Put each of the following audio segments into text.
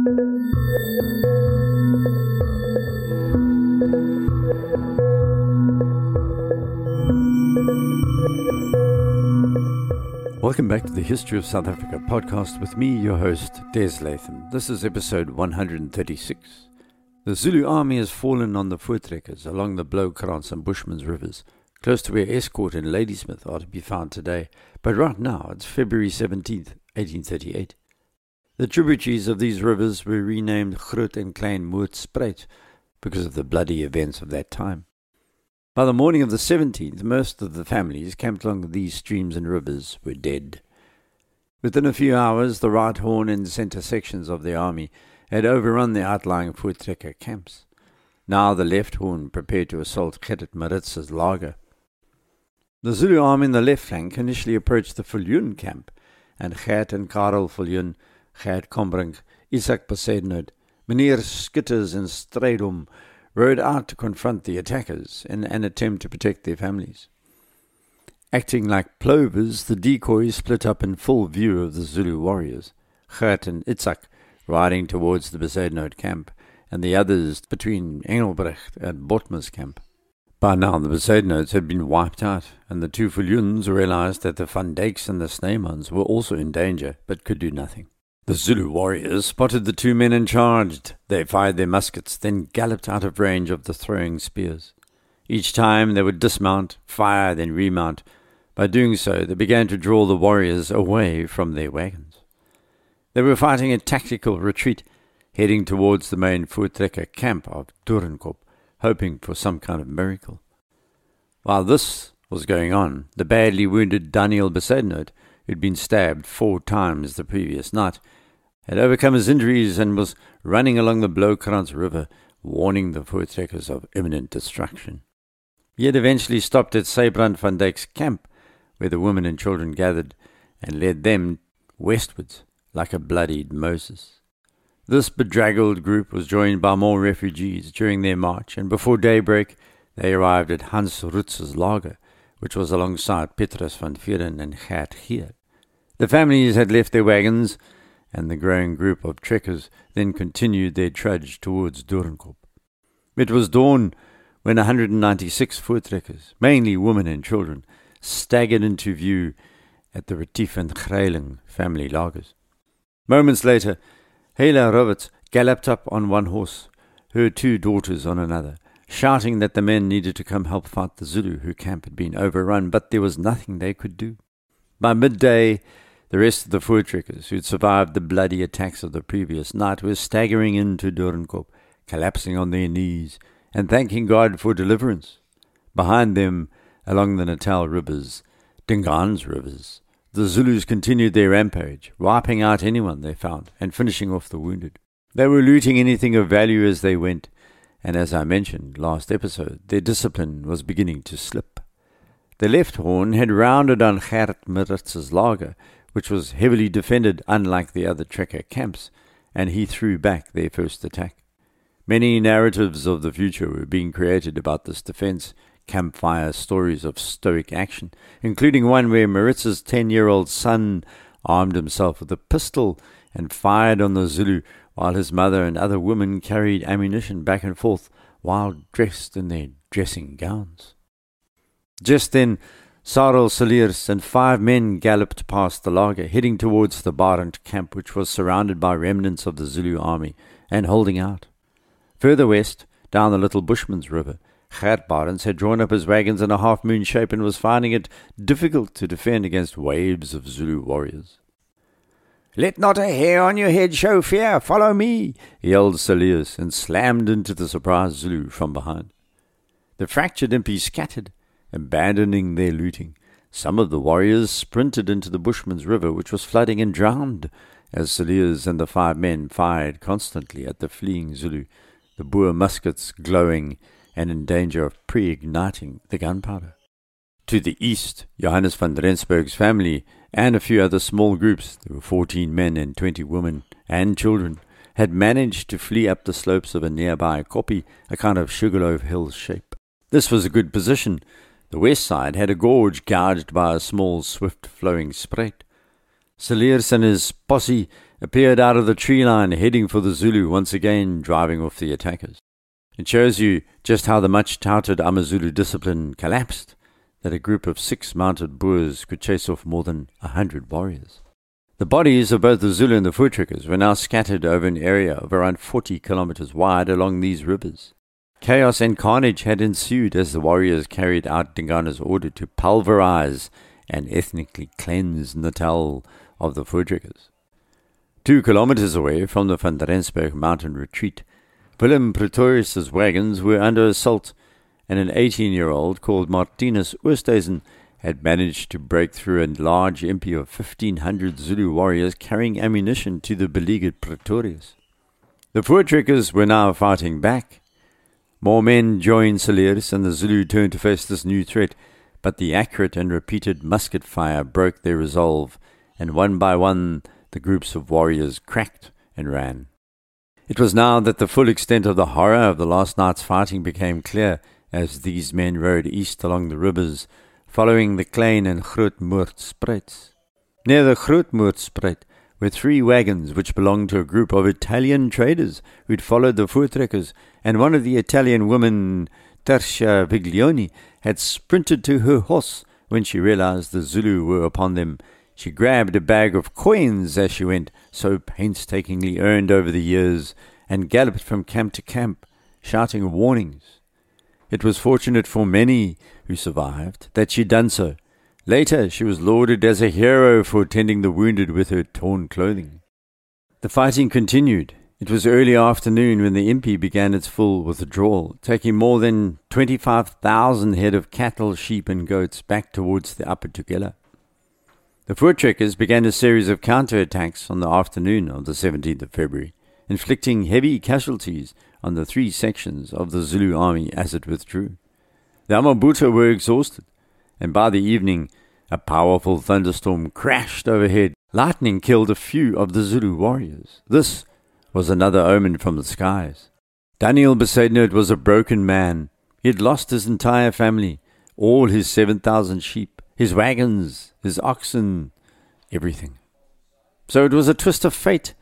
Welcome back to the History of South Africa podcast with me, your host, Des Latham. This is episode 136. The Zulu army has fallen on the Voortrekkers along the Bloukrans and Bushmans rivers, close to where Estcourt and Ladysmith are to be found today, but right now it's February 17th, 1838. The tributaries of these rivers were renamed Groot and Klein Moordspruit because of the bloody events of that time. By the morning of the 17th, most of the families camped along these streams and rivers were dead. Within a few hours, the right horn and centre sections of the army had overrun the outlying Voortrekker camps. Now the left horn prepared to assault Gerrit Maritz's laager. The Zulu army in the left flank initially approached the Viljoen camp, and Gert and Karel Viljoen, Gert Combrink, Izak Bezuidenhout, Meneer Schutte and Strydom rode out to confront the attackers in an attempt to protect their families. Acting like plovers, the decoys split up in full view of the Zulu warriors, Gert and Izak riding towards the Besaidnout camp, and the others between Engelbrecht and Bothma's camp. By now the Bezuidenhouts had been wiped out, and the two Viljoens realized that the Van and the Sneemans were also in danger, but could do nothing. The Zulu warriors spotted the two men and charged. They fired their muskets, then galloped out of range of the throwing spears. Each time they would dismount, fire, then remount. By doing so, they began to draw the warriors away from their wagons. They were fighting a tactical retreat, heading towards the main Voortrekker camp of Doornkop, hoping for some kind of miracle. While this was going on, the badly wounded Daniel Bezuidenhout, who'd been stabbed four times the previous night, had overcome his injuries and was running along the Bloukrans River, warning the Voortrekkers of imminent destruction. He had eventually stopped at Sybrand van Dyk's camp, where the women and children gathered, and led them westwards like a bloodied Moses. This bedraggled group was joined by more refugees during their march, and before daybreak they arrived at Hans Rutz's laager, which was alongside Petrus van Vuren and Gert Gier. The families had left their wagons and the growing group of trekkers then continued their trudge towards Doornkop. It was dawn when 196 voortrekkers, mainly women and children, staggered into view at the Retief and Greyling family laagers. Moments later, Hela Roberts galloped up on one horse, her two daughters on another, shouting that the men needed to come help fight the Zulu, whose camp had been overrun, but there was nothing they could do. By midday, the rest of the Voortrekkers, who'd survived the bloody attacks of the previous night, were staggering into Doornkop, collapsing on their knees, and thanking God for deliverance. Behind them, along the Natal rivers, Dingaan's rivers, the Zulus continued their rampage, wiping out anyone they found and finishing off the wounded. They were looting anything of value as they went, and as I mentioned last episode, their discipline was beginning to slip. The left horn had rounded on Gerrit Maritz's laager, which was heavily defended unlike the other trekker camps, and he threw back their first attack. Many narratives of the future were being created about this defense, campfire stories of stoic action, including one where Maritz's ten year old son armed himself with a pistol and fired on the Zulu while his mother and other women carried ammunition back and forth while dressed in their dressing gowns. Just then, Sarel Cilliers and five men galloped past the laager, heading towards the Barent camp, which was surrounded by remnants of the Zulu army and holding out. Further west, down the little Bushman's River, Gert Barents had drawn up his wagons in a half moon shape and was finding it difficult to defend against waves of Zulu warriors. Let not a hair on your head show fear, follow me, yelled Cilliers, and slammed into the surprised Zulu from behind. The fractured impis scattered, Abandoning their looting, some of the warriors sprinted into the Bushman's River, which was flooding, and drowned, as Cilliers and the five men fired constantly at the fleeing Zulu, the Boer muskets glowing and in danger of pre-igniting the gunpowder. To the east, Johannes van Rensburg's family and a few other small groups, there were fourteen men and twenty women and children, had managed to flee up the slopes of a nearby kopje, a kind of sugarloaf hill shape. This was a good position, the west side had a gorge gouged by a small, swift flowing spruit. Cilliers and his posse appeared out of the tree line heading for the Zulu, once again driving off the attackers. It shows you just how the much touted Amazulu discipline collapsed, that a group of six mounted Boers could chase off more than a hundred warriors. The bodies of both the Zulu and the Voortrekkers were now scattered over an area of around 40 kilometers wide along these rivers. Chaos and carnage had ensued as the warriors carried out Dingana's order to pulverize and ethnically cleanse Natal of the Voortrekkers. Two kilometers away from the Van Rensburg mountain retreat, Willem Pretorius's wagons were under assault, and an 18 year old called Martinus Oosthuizen had managed to break through a large impi of 1,500 Zulu warriors carrying ammunition to the beleaguered Pretorius. The Voortrekkers were now fighting back. More men joined Cilliers, and the Zulu turned to face this new threat, but the accurate and repeated musket fire broke their resolve, and one by one the groups of warriors cracked and ran. It was now that the full extent of the horror of the last night's fighting became clear as these men rode east along the rivers following the Klein and Grootmoordspruits. Near the Grootmoordspruit were three wagons which belonged to a group of Italian traders who'd followed the Voortrekkers, and one of the Italian women, Tertia Viglione, had sprinted to her horse when she realized the Zulu were upon them. She grabbed a bag of coins as she went, so painstakingly earned over the years, and galloped from camp to camp, shouting warnings. It was fortunate for many who survived that she'd done so. Later, she was lauded as a hero for tending the wounded with her torn clothing. The fighting continued. It was early afternoon when the impi began its full withdrawal, taking more than 25,000 head of cattle, sheep, and goats back towards the upper Tugela. The Voortrekkers began a series of counterattacks on the afternoon of the 17th of February, inflicting heavy casualties on the three sections of the Zulu army as it withdrew. The Amabuta were exhausted, and by the evening a powerful thunderstorm crashed overhead. Lightning killed a few of the Zulu warriors. This was another omen from the skies. Daniel Bezuidenhout was a broken man. He had lost his entire family, all his 7,000 sheep, his wagons, his oxen, everything. So it was a twist of fate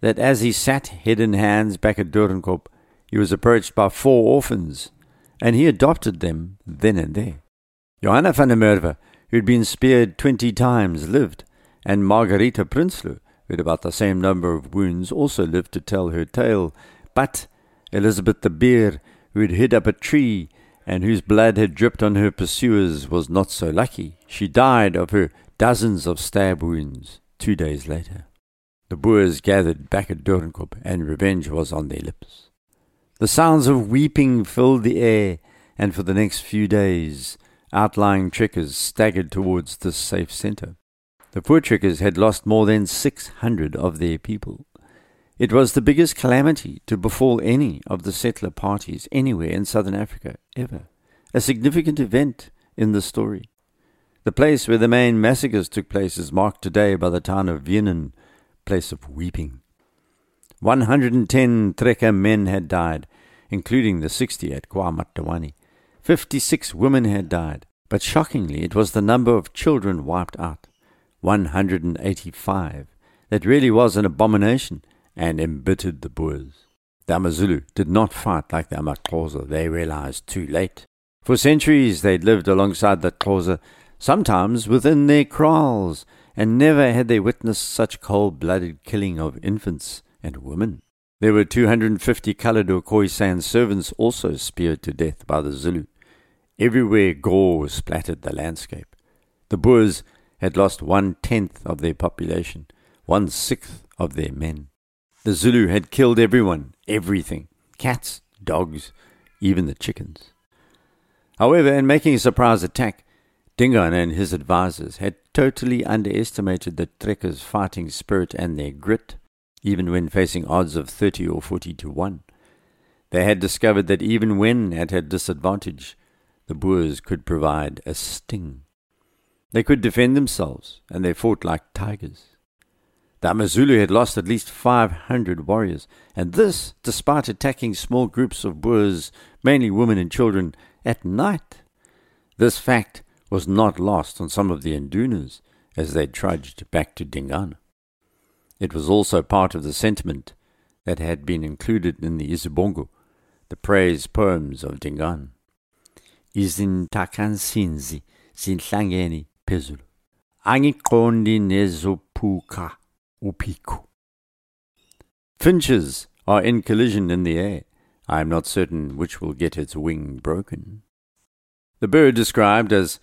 that as he sat head in hands back at Doornkop, he was approached by four orphans, and he adopted them then and there. Johanna van der Merwe, who had been speared twenty times, lived, and Margarita Prinsloo, with about the same number of wounds, also lived to tell her tale. But Elizabeth the Beer, who had hid up a tree and whose blood had dripped on her pursuers, was not so lucky. She died of her dozens of stab wounds two days later. The Boers gathered back at Doornkop, and revenge was on their lips. The sounds of weeping filled the air, and for the next few days, outlying trekkers staggered towards this safe centre. The poor trekkers had lost more than 600 of their people. It was the biggest calamity to befall any of the settler parties anywhere in southern Africa ever, a significant event in the story. The place where the main massacres took place is marked today by the town of Weenen, place of weeping. 110 Trekker men had died, including the 60 at KwaMatiwane. 56 women had died, but shockingly, it was the number of children wiped out 185. That really was an abomination and embittered the Boers. The Amazulu did not fight like the Amaxhosa, they realized too late. For centuries they'd lived alongside the Xhosa, sometimes within their kraals, and never had they witnessed such cold blooded killing of infants and women. There were 250 Calidor Khoisan servants also speared to death by the Zulu. Everywhere gore splattered the landscape. The Boers had lost one tenth of their population, one sixth of their men. The Zulu had killed everyone, everything cats, dogs, even the chickens. However, in making a surprise attack, Dingaan and his advisers had totally underestimated the trekkers' fighting spirit and their grit even when facing odds of 30 or 40 to 1. They had discovered that even when at a disadvantage, the Boers could provide a sting. They could defend themselves, and they fought like tigers. The Amazulu had lost at least 500 warriors, and this despite attacking small groups of Boers, mainly women and children, at night. This fact was not lost on some of the Indunas as they trudged back to Dingaan. It was also part of the sentiment that had been included in the Isibongo, the praise poems of Dingaan. Izintakansinzi zinhlangene phezulu. Angiqondi nezophuka upiku. Finches are in collision in the air. I am not certain which will get its wing broken. The bird described as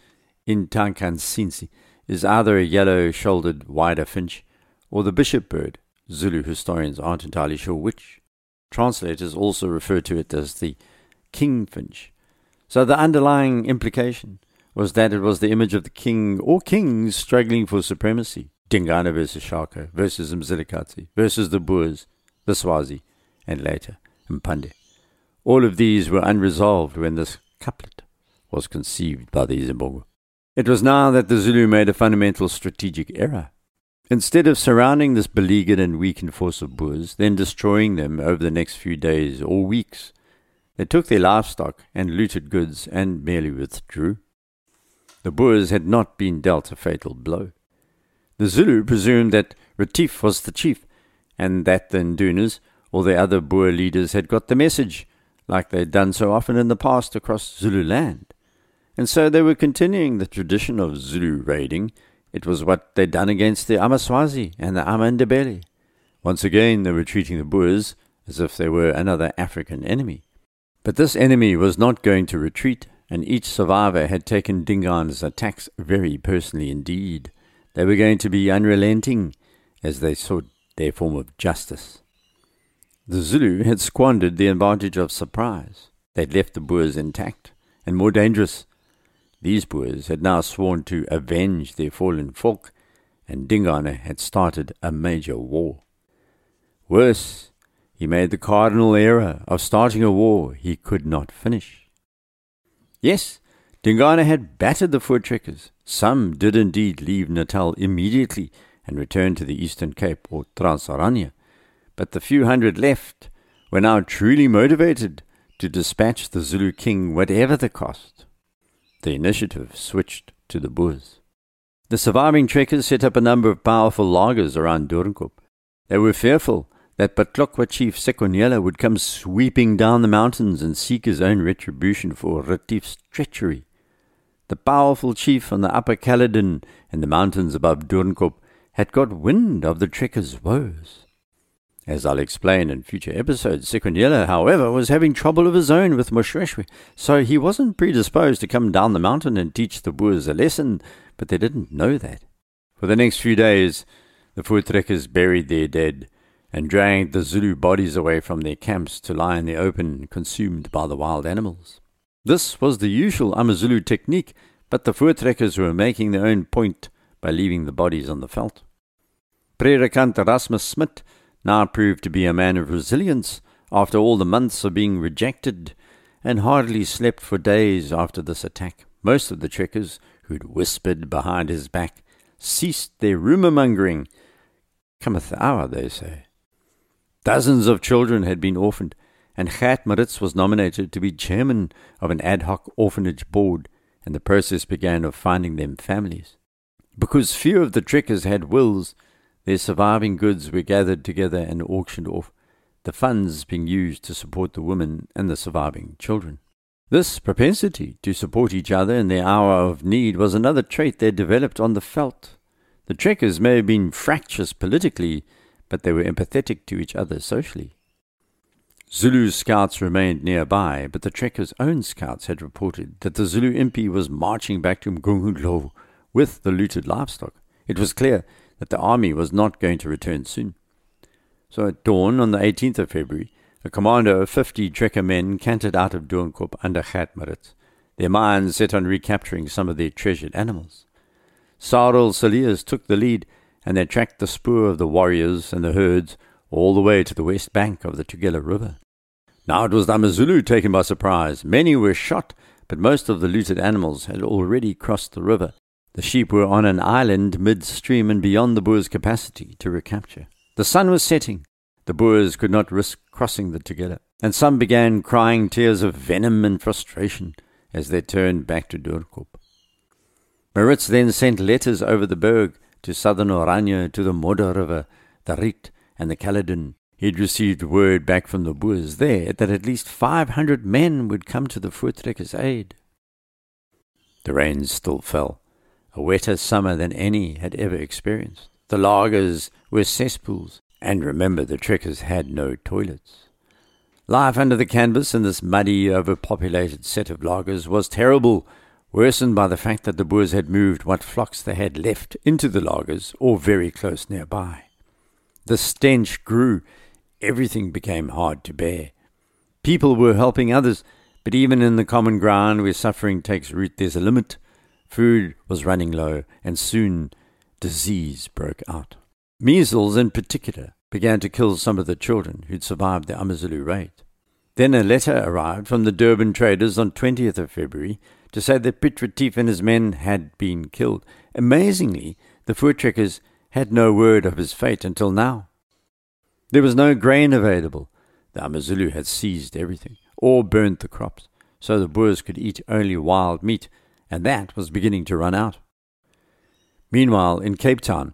Intankansinsi is either a yellow shouldered wider finch or the bishop bird. Zulu historians aren't entirely sure which. Translators also refer to it as the kingfinch. So the underlying implication was that it was the image of the king or kings struggling for supremacy. Dingane versus Shaka versus Mzilikazi versus the Boers, the Swazi, and later Mpande. All of these were unresolved when this couplet was conceived by the izimbongi. It was now that the Zulu made a fundamental strategic error. Instead of surrounding this beleaguered and weakened force of Boers, then destroying them over the next few days or weeks, they took their livestock and looted goods and merely withdrew. The Boers had not been dealt a fatal blow. The Zulu presumed that Retief was the chief, and that the Indunas or the other Boer leaders had got the message, like they had done so often in the past across Zululand. And so they were continuing the tradition of Zulu raiding. It was what they'd done against the Amaswazi and the Amandebele. Once again, they were treating the Boers as if they were another African enemy. But this enemy was not going to retreat, and each survivor had taken Dingaan's attacks very personally indeed. They were going to be unrelenting as they sought their form of justice. The Zulu had squandered the advantage of surprise. They'd left the Boers intact and more dangerous these Boers had now sworn to avenge their fallen folk, and Dingane had started a major war. Worse, he made the cardinal error of starting a war he could not finish. Yes, Dingane had battered the Voortrekkers. Some did indeed leave Natal immediately and return to the Eastern Cape or Transorangia, but the few hundred left were now truly motivated to dispatch the Zulu king whatever the cost. The initiative switched to the Boers. The surviving trekkers set up a number of powerful laagers around Doornkop. They were fearful that Batlokwa chief Sekonyela would come sweeping down the mountains and seek his own retribution for Retief's treachery. The powerful chief on the upper Caledon and the mountains above Doornkop had got wind of the trekkers' woes. As I'll explain in future episodes, Sekonyela, however, was having trouble of his own with Moshoeshoe, so he wasn't predisposed to come down the mountain and teach the Boers a lesson, but they didn't know that. For the next few days, the Voortrekkers buried their dead and dragged the Zulu bodies away from their camps to lie in the open, consumed by the wild animals. This was the usual Amazulu technique, but the Voortrekkers were making their own point by leaving the bodies on the veld. Predikant Erasmus Smit now proved to be a man of resilience after all the months of being rejected, and hardly slept for days after this attack. Most of the trekkers, who'd whispered behind his back, ceased their rumour mongering. Cometh the hour, they say. Dozens of children had been orphaned, and Gert Maritz was nominated to be chairman of an ad hoc orphanage board, and the process began of finding them families. Because few of the trekkers had wills, their surviving goods were gathered together and auctioned off, the funds being used to support the women and the surviving children. This propensity to support each other in their hour of need was another trait they developed on the veld. The trekkers may have been fractious politically, but they were empathetic to each other socially. Zulu scouts remained nearby, but the trekkers' own scouts had reported that the Zulu impi was marching back to Mgungundlovu with the looted livestock. It was clear that the army was not going to return soon. So at dawn on the 18th of February, a commando of 50 trekker men cantered out of Doornkop under Gert Maritz, their minds set on recapturing some of their treasured animals. Sarel Cilliers took the lead, and they tracked the spoor of the warriors and the herds all the way to the west bank of the Tugela River. Now it was the Amazulu taken by surprise. Many were shot, but most of the looted animals had already crossed the river the sheep were on an island midstream and beyond the Boers' capacity to recapture. The sun was setting. The Boers could not risk crossing the Tugela, and some began crying tears of venom and frustration as they turned back to Doornkop. Maritz then sent letters over the berg to southern Oranje, to the Modder River, the Riet, and the Caledon. He'd received word back from the Boers there that at least 500 men would come to the Voortrekkers' aid. The rains still fell, a wetter summer than any had ever experienced. The laagers were cesspools, and remember the trekkers had no toilets. Life under the canvas in this muddy, overpopulated set of laagers was terrible, worsened by the fact that the Boers had moved what flocks they had left into the laagers or very close nearby. The stench grew. Everything became hard to bear. People were helping others, but even in the common ground where suffering takes root, there's a limit. Food was running low, and soon disease broke out. Measles, in particular, began to kill some of the children who'd survived the Amazulu raid. Then a letter arrived from the Durban traders on 20th of February to say that Piet Retief and his men had been killed. Amazingly, the Voortrekkers had no word of his fate until now. There was no grain available. The Amazulu had seized everything, or burnt the crops, so the Boers could eat only wild meat, and that was beginning to run out. Meanwhile, in Cape Town,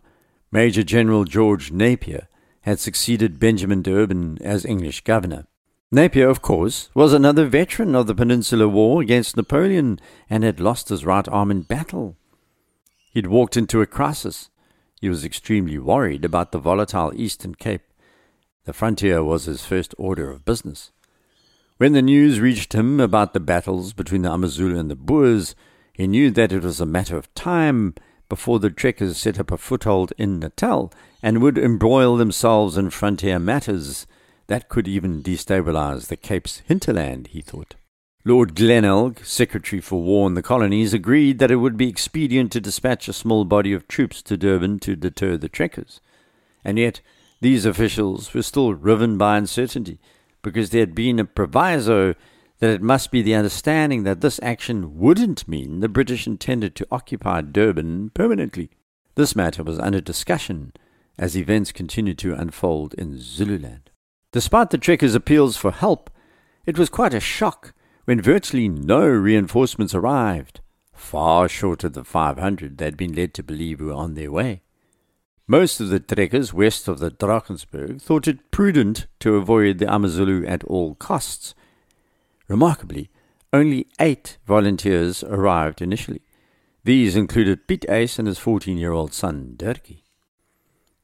Major General George Napier had succeeded Benjamin D'Urban as English governor. Napier, of course, was another veteran of the Peninsular War against Napoleon and had lost his right arm in battle. He'd walked into a crisis. He was extremely worried about the volatile Eastern Cape. The frontier was his first order of business. When the news reached him about the battles between the Amazulu and the Boers, he knew that it was a matter of time before the trekkers set up a foothold in Natal and would embroil themselves in frontier matters that could even destabilize the Cape's hinterland, he thought. Lord Glenelg, Secretary for War in the Colonies, agreed that it would be expedient to dispatch a small body of troops to Durban to deter the trekkers. And yet, these officials were still riven by uncertainty, because there had been a proviso that it must be the understanding that this action wouldn't mean the British intended to occupy Durban permanently. This matter was under discussion as events continued to unfold in Zululand. Despite the trekkers' appeals for help, it was quite a shock when virtually no reinforcements arrived, far short of the 500 they had been led to believe were on their way. Most of the trekkers west of the Drakensberg thought it prudent to avoid the Amazulu at all costs Remarkably, only eight volunteers arrived initially. These included Piet Uys and his 14 year old son, Dirkie.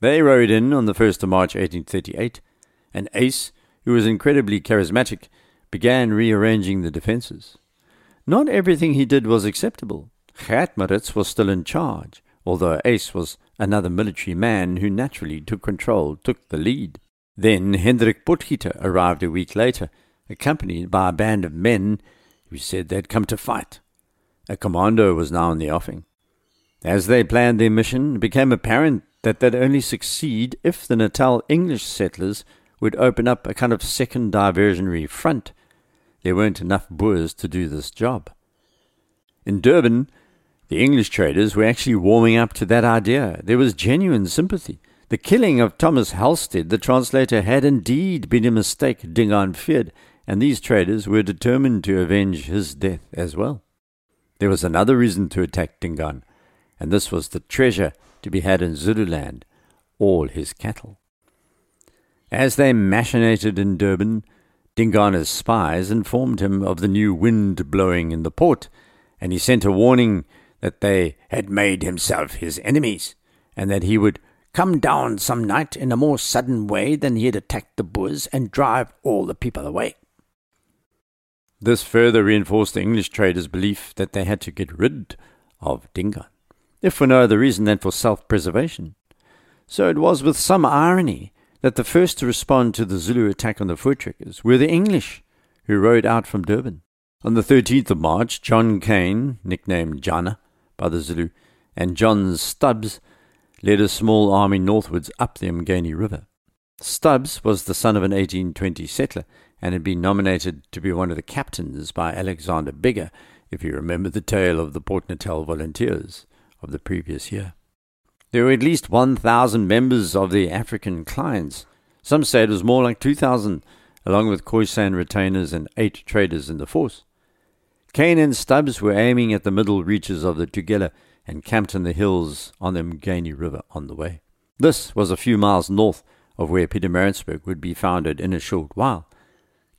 They rode in on the 1st of March 1838, and Uys, who was incredibly charismatic, began rearranging the defences. Not everything he did was acceptable. Gert Maritz was still in charge, although Uys was another military man who naturally took control, took the lead. Then Hendrik Potgieter arrived a week later accompanied by a band of men who said they'd come to fight. A commando was now in the offing. As they planned their mission, it became apparent that they'd only succeed if the Natal English settlers would open up a kind of second diversionary front. There weren't enough Boers to do this job. In Durban, the English traders were actually warming up to that idea. There was genuine sympathy. The killing of Thomas Halstead, the translator, had indeed been a mistake Dingaan feared, and these traders were determined to avenge his death as well. There was another reason to attack Dingaan, and this was the treasure to be had in Zululand, all his cattle. As they machinated in Durban, Dingaana's spies informed him of the new wind blowing in the port, and he sent a warning that they had made himself his enemies, and that he would come down some night in a more sudden way than he had attacked the Boers and drive all the people away. This further reinforced the English traders' belief that they had to get rid of Dingaan, if for no other reason than for self preservation. So it was with some irony that the first to respond to the Zulu attack on the Voortrekkers were the English, who rode out from Durban. On the 13th of March, John Cane, nicknamed Jana by the Zulu, and John Stubbs led a small army northwards up the Umgeni River. Stubbs was the son of an 1820 settler and had been nominated to be one of the captains by Alexander Biggar, if you remember the tale of the Port Natal volunteers of the previous year. There were at least 1,000 members of the African clients. Some say it was more like 2,000, along with Khoisan retainers and eight traders in the force. Cane and Stubbs were aiming at the middle reaches of the Tugela and camped in the hills on the Mgeni River on the way. This was a few miles north of where Pietermaritzburg would be founded in a short while.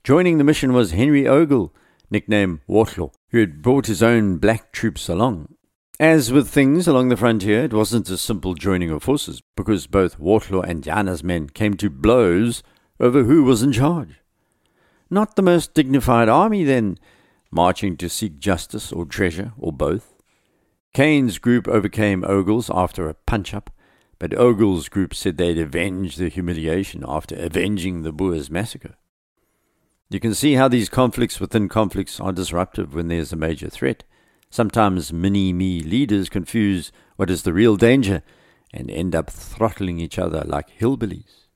Joining the mission was Henry Ogle, nicknamed Wartlo, who had brought his own black troops along. As with things along the frontier, it wasn't a simple joining of forces, because both Wartlo and Jana's men came to blows over who was in charge. Not the most dignified army, then, marching to seek justice or treasure, or both. Cane's group overcame Ogle's after a punch up, but Ogle's group said they'd avenge the humiliation after avenging the Boers massacre. You can see how these conflicts within conflicts are disruptive when there's a major threat. Sometimes mini me leaders confuse what is the real danger and end up throttling each other like hillbillies.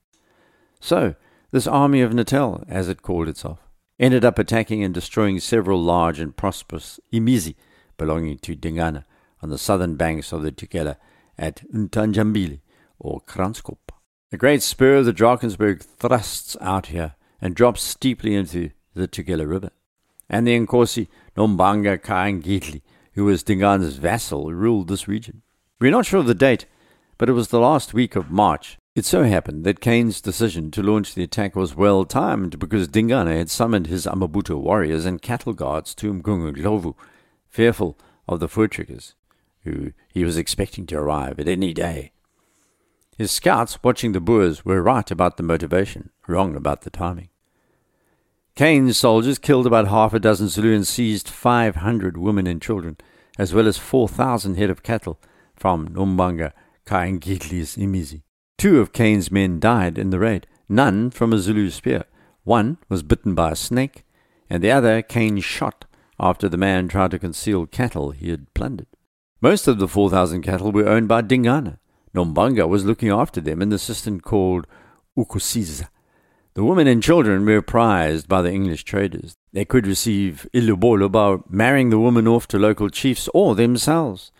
So, this army of Natal, as it called itself, ended up attacking and destroying several large and prosperous imizi belonging to Dingana on the southern banks of the Tugela at Untanjambili or Kranskop. The great spur of the Drakensberg thrusts out here and drops steeply into the Tugela River. And the Nkosi Nombanga Khaangitli, who was Dingana's vassal, ruled this region. We're not sure of the date, but it was the last week of March. It so happened that Cane's decision to launch the attack was well timed because Dingana had summoned his Amabuto warriors and cattle guards to Mgungundlovu, fearful of the fur Voortrekkers, who he was expecting to arrive at any day. His scouts watching the Boers were right about the motivation, wrong about the timing. Cane's soldiers killed about half a dozen Zulu and seized 500 women and children, as well as 4,000 head of cattle from Nombanga Khaangitli's Imizi. Two of Cane's men died in the raid, none from a Zulu spear. One was bitten by a snake, and the other Cane shot after the man tried to conceal cattle he had plundered. Most of the 4,000 cattle were owned by Dingana. Nombanga was looking after them in the system called Ukusisa. The women and children were prized by the English traders. They could receive ilobolo by marrying the woman off to local chiefs or themselves.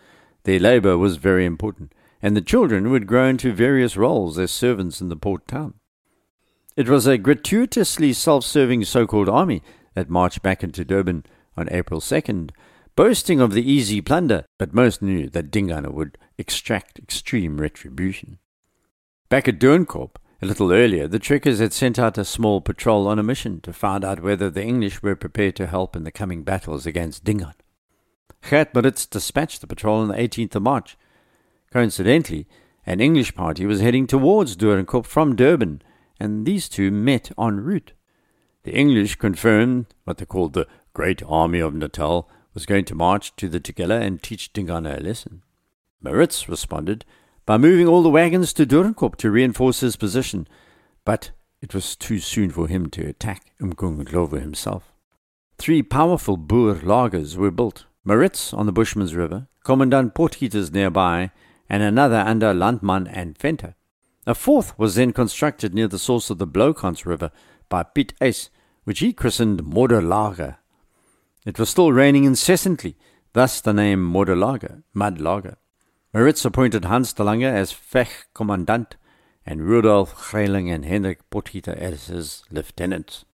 Their labour was very important, and the children would grow into various roles as servants in the port town. It was a gratuitously self serving so called army that marched back into Durban on April 2nd, boasting of the easy plunder, but most knew that Dingana would extract extreme retribution. Back at Doornkop, a little earlier, the Trekkers had sent out a small patrol on a mission to find out whether the English were prepared to help in the coming battles against Dingaan. Maritz dispatched the patrol on the 18th of March. Coincidentally, an English party was heading towards Doornkop from Durban, and these two met en route. The English confirmed what they called the Great Army of Natal was going to march to the Tugela and teach Dingana a lesson. Maritz responded by moving all the wagons to Doornkop to reinforce his position, but it was too soon for him to attack Umgungundlovu himself. Three powerful Boer laagers were built, Maritz on the Bushman's River, Commandant Potgieter's nearby, and another under Landman and Venter. A fourth was then constructed near the source of the Bloukrans River by Piet Uys, which he christened Modderlager. It was still raining incessantly, thus the name Modderlager, Mud Laager. Maritz appointed Hans de Lange as Vechtkommandant and Rudolf Greyling and Hendrik Potgieter as his lieutenants.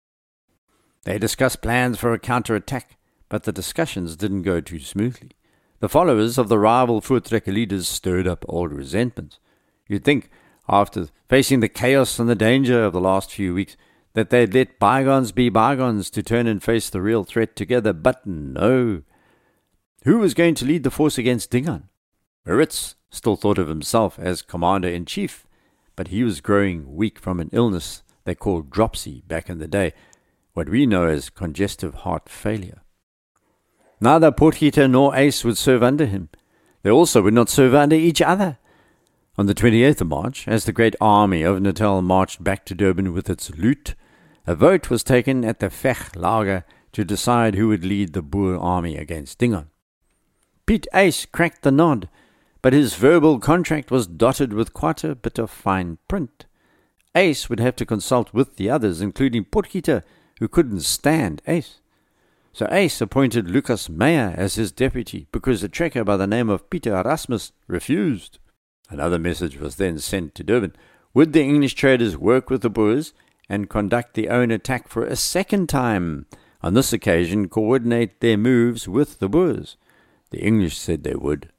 They discussed plans for a counterattack, but the discussions didn't go too smoothly. The followers of the rival Voortrekker leaders stirred up old resentments. You'd think, after facing the chaos and the danger of the last few weeks, that they'd let bygones be bygones to turn and face the real threat together, but no. Who was going to lead the force against Dingaan? Maritz still thought of himself as commander in chief, but he was growing weak from an illness they called dropsy back in the day, what we know as congestive heart failure. Neither Potgieter nor Uys would serve under him. They also would not serve under each other. On the 28th of March, as the great army of Natal marched back to Durban with its loot, a vote was taken at the Vech Lager to decide who would lead the Boer army against Dingaan. Piet Uys cracked the nod but his verbal contract was dotted with quite a bit of fine print. Uys would have to consult with the others, including Potgieter, who couldn't stand Uys. So Uys appointed Lucas Meyer as his deputy because a trekker by the name of Peter Erasmus refused. Another message was then sent to Durban. Would the English traders work with the Boers and conduct their own attack for a second time? On this occasion, coordinate their moves with the Boers. The English said they would.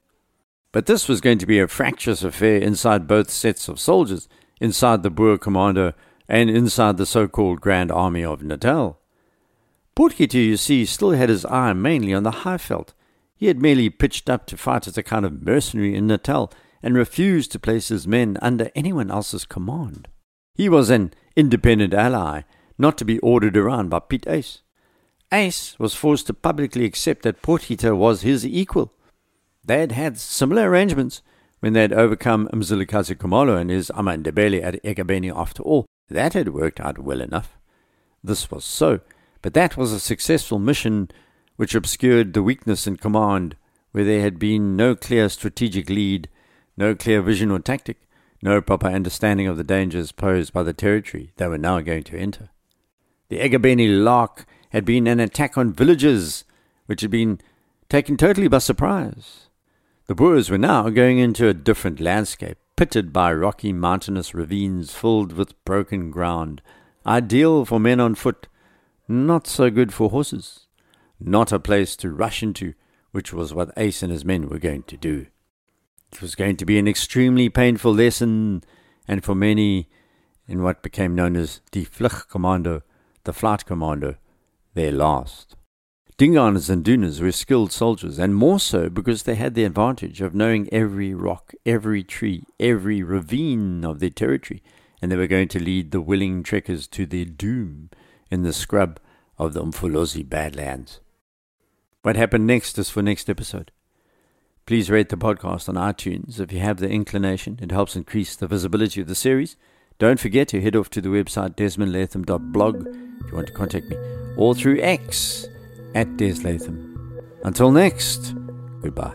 But this was going to be a fractious affair inside both sets of soldiers, inside the Boer commander and inside the so called Grand Army of Natal. Potgieter, you see, still had his eye mainly on the Highveld. He had merely pitched up to fight as a kind of mercenary in Natal and refused to place his men under anyone else's command. He was an independent ally, not to be ordered around by Piet Uys. Uys was forced to publicly accept that Potgieter was his equal. They had had similar arrangements when they had overcome Mzilikazi Khumalo and his Amandebele at Egebeni after all. That had worked out well enough. This was so, but that was a successful mission which obscured the weakness in command, where there had been no clear strategic lead, no clear vision or tactic, no proper understanding of the dangers posed by the territory they were now going to enter. The Egabeni Lark had been an attack on villages which had been taken totally by surprise. The Boers were now going into a different landscape, pitted by rocky mountainous ravines filled with broken ground, ideal for men on foot, not so good for horses, not a place to rush into, which was what Uys and his men were going to do. It was going to be an extremely painful lesson, and for many, in what became known as the Vlugkommando, the Flight Commando, their last. Dingaaners and Dunas were skilled soldiers, and more so because they had the advantage of knowing every rock, every tree, every ravine of their territory, and they were going to lead the willing trekkers to their doom in the scrub of the Umfolozi Badlands. What happened next is for next episode. Please rate the podcast on iTunes if you have the inclination. It helps increase the visibility of the series. Don't forget to head off to the website desmondlatham.blog if you want to contact me, or through X at Des Latham. Until next, goodbye.